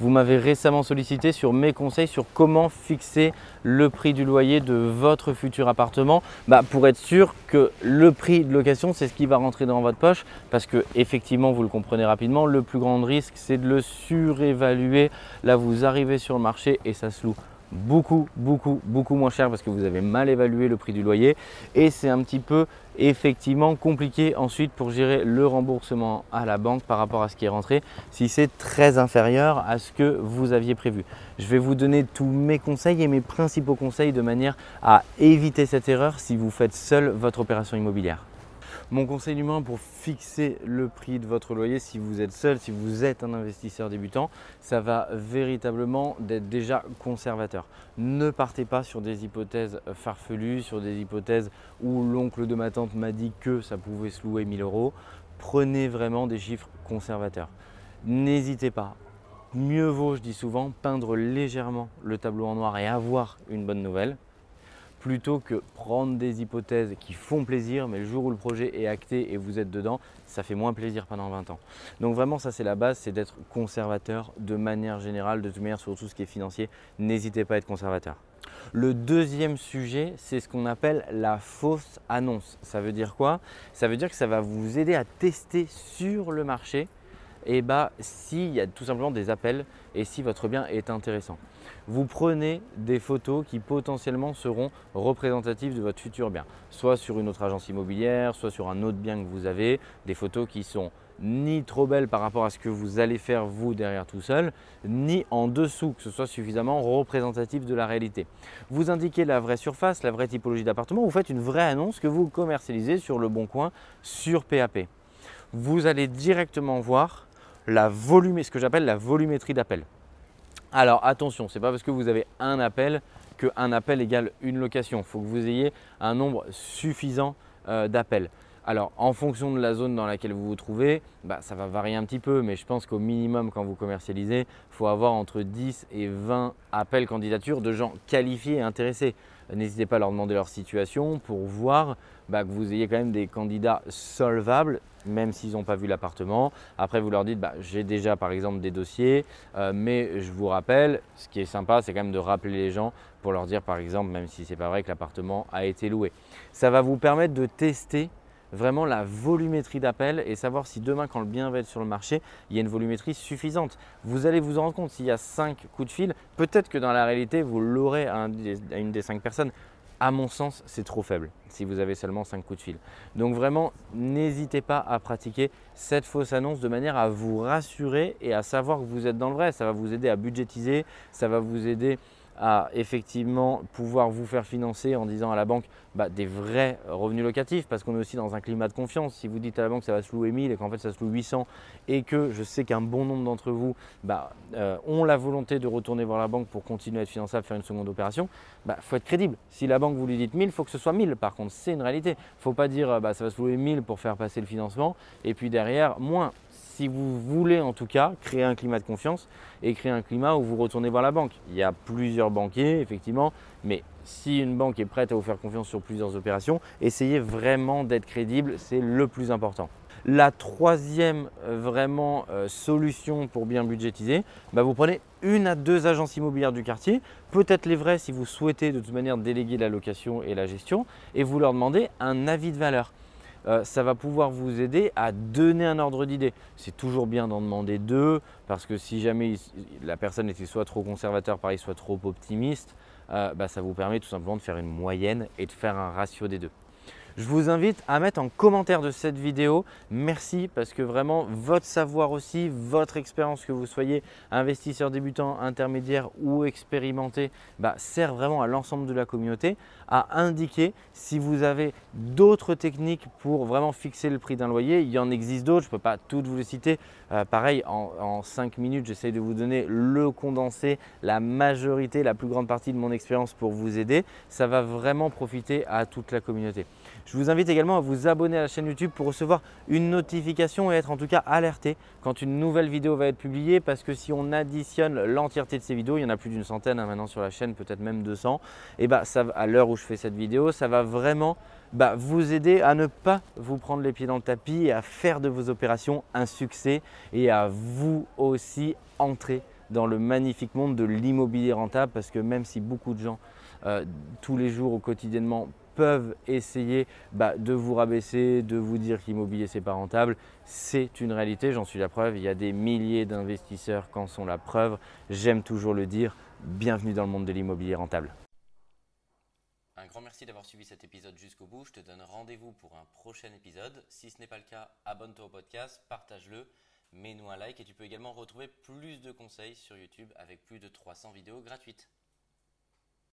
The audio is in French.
Vous m'avez récemment sollicité sur mes conseils sur comment fixer le prix du loyer de votre futur appartement. Bah, pour être sûr que le prix de location c'est ce qui va rentrer dans votre poche parce que effectivement vous le comprenez rapidement le plus grand risque c'est de le surévaluer. Là vous arrivez sur le marché et ça se loue beaucoup, beaucoup, beaucoup moins cher parce que vous avez mal évalué le prix du loyer et c'est un petit peu effectivement compliqué ensuite pour gérer le remboursement à la banque par rapport à ce qui est rentré si c'est très inférieur à ce que vous aviez prévu. Je vais vous donner tous mes conseils et mes principaux conseils de manière à éviter cette erreur si vous faites seul votre opération immobilière. Mon conseil un pour fixer le prix de votre loyer si vous êtes seul, si vous êtes un investisseur débutant, ça va véritablement d'être déjà conservateur. Ne partez pas sur des hypothèses farfelues, sur des hypothèses où l'oncle de ma tante m'a dit que ça pouvait se louer 1000 euros. Prenez vraiment des chiffres conservateurs. N'hésitez pas. Mieux vaut, je dis souvent, peindre légèrement le tableau en noir et avoir une bonne nouvelle plutôt que prendre des hypothèses qui font plaisir, mais le jour où le projet est acté et vous êtes dedans, ça fait moins plaisir pendant 20 ans. Donc vraiment, ça c'est la base, c'est d'être conservateur de manière générale, de toute manière sur tout ce qui est financier, n'hésitez pas à être conservateur. Le deuxième sujet, c'est ce qu'on appelle la fausse annonce. Ça veut dire quoi? Ça veut dire que ça va vous aider à tester sur le marché et bah, s'il y a tout simplement des appels et si votre bien est intéressant. Vous prenez des photos qui potentiellement seront représentatives de votre futur bien, soit sur une autre agence immobilière, soit sur un autre bien que vous avez, des photos qui sont ni trop belles par rapport à ce que vous allez faire vous derrière tout seul, ni en dessous, que ce soit suffisamment représentatif de la réalité. Vous indiquez la vraie surface, la vraie typologie d'appartement, vous faites une vraie annonce que vous commercialisez sur le bon coin sur PAP. Vous allez directement voir la ce que j'appelle la volumétrie d'appel. Alors attention, ce n'est pas parce que vous avez un appel qu'un appel égale une location. Il faut que vous ayez un nombre suffisant euh, d'appels. Alors en fonction de la zone dans laquelle vous vous trouvez, bah, ça va varier un petit peu, mais je pense qu'au minimum quand vous commercialisez, il faut avoir entre 10 et 20 appels candidatures de gens qualifiés et intéressés. N'hésitez pas à leur demander leur situation pour voir bah, que vous ayez quand même des candidats solvables, même s'ils n'ont pas vu l'appartement. Après, vous leur dites, bah, j'ai déjà par exemple des dossiers, euh, mais je vous rappelle, ce qui est sympa, c'est quand même de rappeler les gens pour leur dire par exemple, même si ce n'est pas vrai que l'appartement a été loué. Ça va vous permettre de tester vraiment la volumétrie d'appels et savoir si demain, quand le bien va être sur le marché, il y a une volumétrie suffisante. Vous allez vous en rendre compte, s'il y a 5 coups de fil, peut-être que dans la réalité, vous l'aurez à, une des 5 personnes. À mon sens, c'est trop faible si vous avez seulement 5 coups de fil. Donc vraiment, n'hésitez pas à pratiquer cette fausse annonce de manière à vous rassurer et à savoir que vous êtes dans le vrai. Ça va vous aider à budgétiser, ça va vous aider à effectivement pouvoir vous faire financer en disant à la banque bah, des vrais revenus locatifs parce qu'on est aussi dans un climat de confiance. Si vous dites à la banque que ça va se louer 1000 et qu'en fait ça se loue 800 et que je sais qu'un bon nombre d'entre vous bah, euh, ont la volonté de retourner voir la banque pour continuer à être finançable, faire une seconde opération, il bah, faut être crédible. Si la banque vous lui dites 1000, il faut que ce soit 1000 par contre, c'est une réalité. Il ne faut pas dire bah, ça va se louer 1000 pour faire passer le financement et puis derrière moins si vous voulez en tout cas créer un climat de confiance et créer un climat où vous retournez voir la banque. Il y a plusieurs banquiers, effectivement, mais si une banque est prête à vous faire confiance sur plusieurs opérations, essayez vraiment d'être crédible, c'est le plus important. La troisième euh, vraiment euh, solution pour bien budgétiser, bah, vous prenez une à deux agences immobilières du quartier, peut-être les vraies si vous souhaitez de toute manière déléguer la location et la gestion, et vous leur demandez un avis de valeur. Euh, ça va pouvoir vous aider à donner un ordre d'idée. C'est toujours bien d'en demander deux parce que si jamais la personne était soit trop conservateur, pareil, soit trop optimiste, euh, bah, ça vous permet tout simplement de faire une moyenne et de faire un ratio des deux. Je vous invite à mettre en commentaire de cette vidéo merci parce que vraiment votre savoir aussi, votre expérience que vous soyez investisseur débutant, intermédiaire ou expérimenté bah, sert vraiment à l'ensemble de la communauté à indiquer si vous avez d'autres techniques pour vraiment fixer le prix d'un loyer. Il y en existe d'autres, je ne peux pas toutes vous les citer. Euh, pareil, en, en 5 minutes, j'essaie de vous donner le condensé, la majorité, la plus grande partie de mon expérience pour vous aider. Ça va vraiment profiter à toute la communauté. Je vous invite également à vous abonner à la chaîne YouTube pour recevoir une notification et être en tout cas alerté quand une nouvelle vidéo va être publiée parce que si on additionne l'entièreté de ces vidéos, il y en a plus d'une centaine hein, maintenant sur la chaîne, peut-être même 200, et bah à l'heure où je fais cette vidéo, ça va vraiment bah, vous aider à ne pas vous prendre les pieds dans le tapis et à faire de vos opérations un succès et à vous aussi entrer dans le magnifique monde de l'immobilier rentable parce que même si beaucoup de gens euh, tous les jours ou quotidiennement peuvent essayer bah, de vous rabaisser, de vous dire qu'immobilier c'est pas rentable, c'est une réalité, j'en suis la preuve, il y a des milliers d'investisseurs qui en sont la preuve, j'aime toujours le dire, bienvenue dans le monde de l'immobilier rentable. Un grand merci d'avoir suivi cet épisode jusqu'au bout. Je te donne rendez-vous pour un prochain épisode. Si ce n'est pas le cas, abonne-toi au podcast, partage-le, mets-nous un like et tu peux également retrouver plus de conseils sur YouTube avec plus de 300 vidéos gratuites.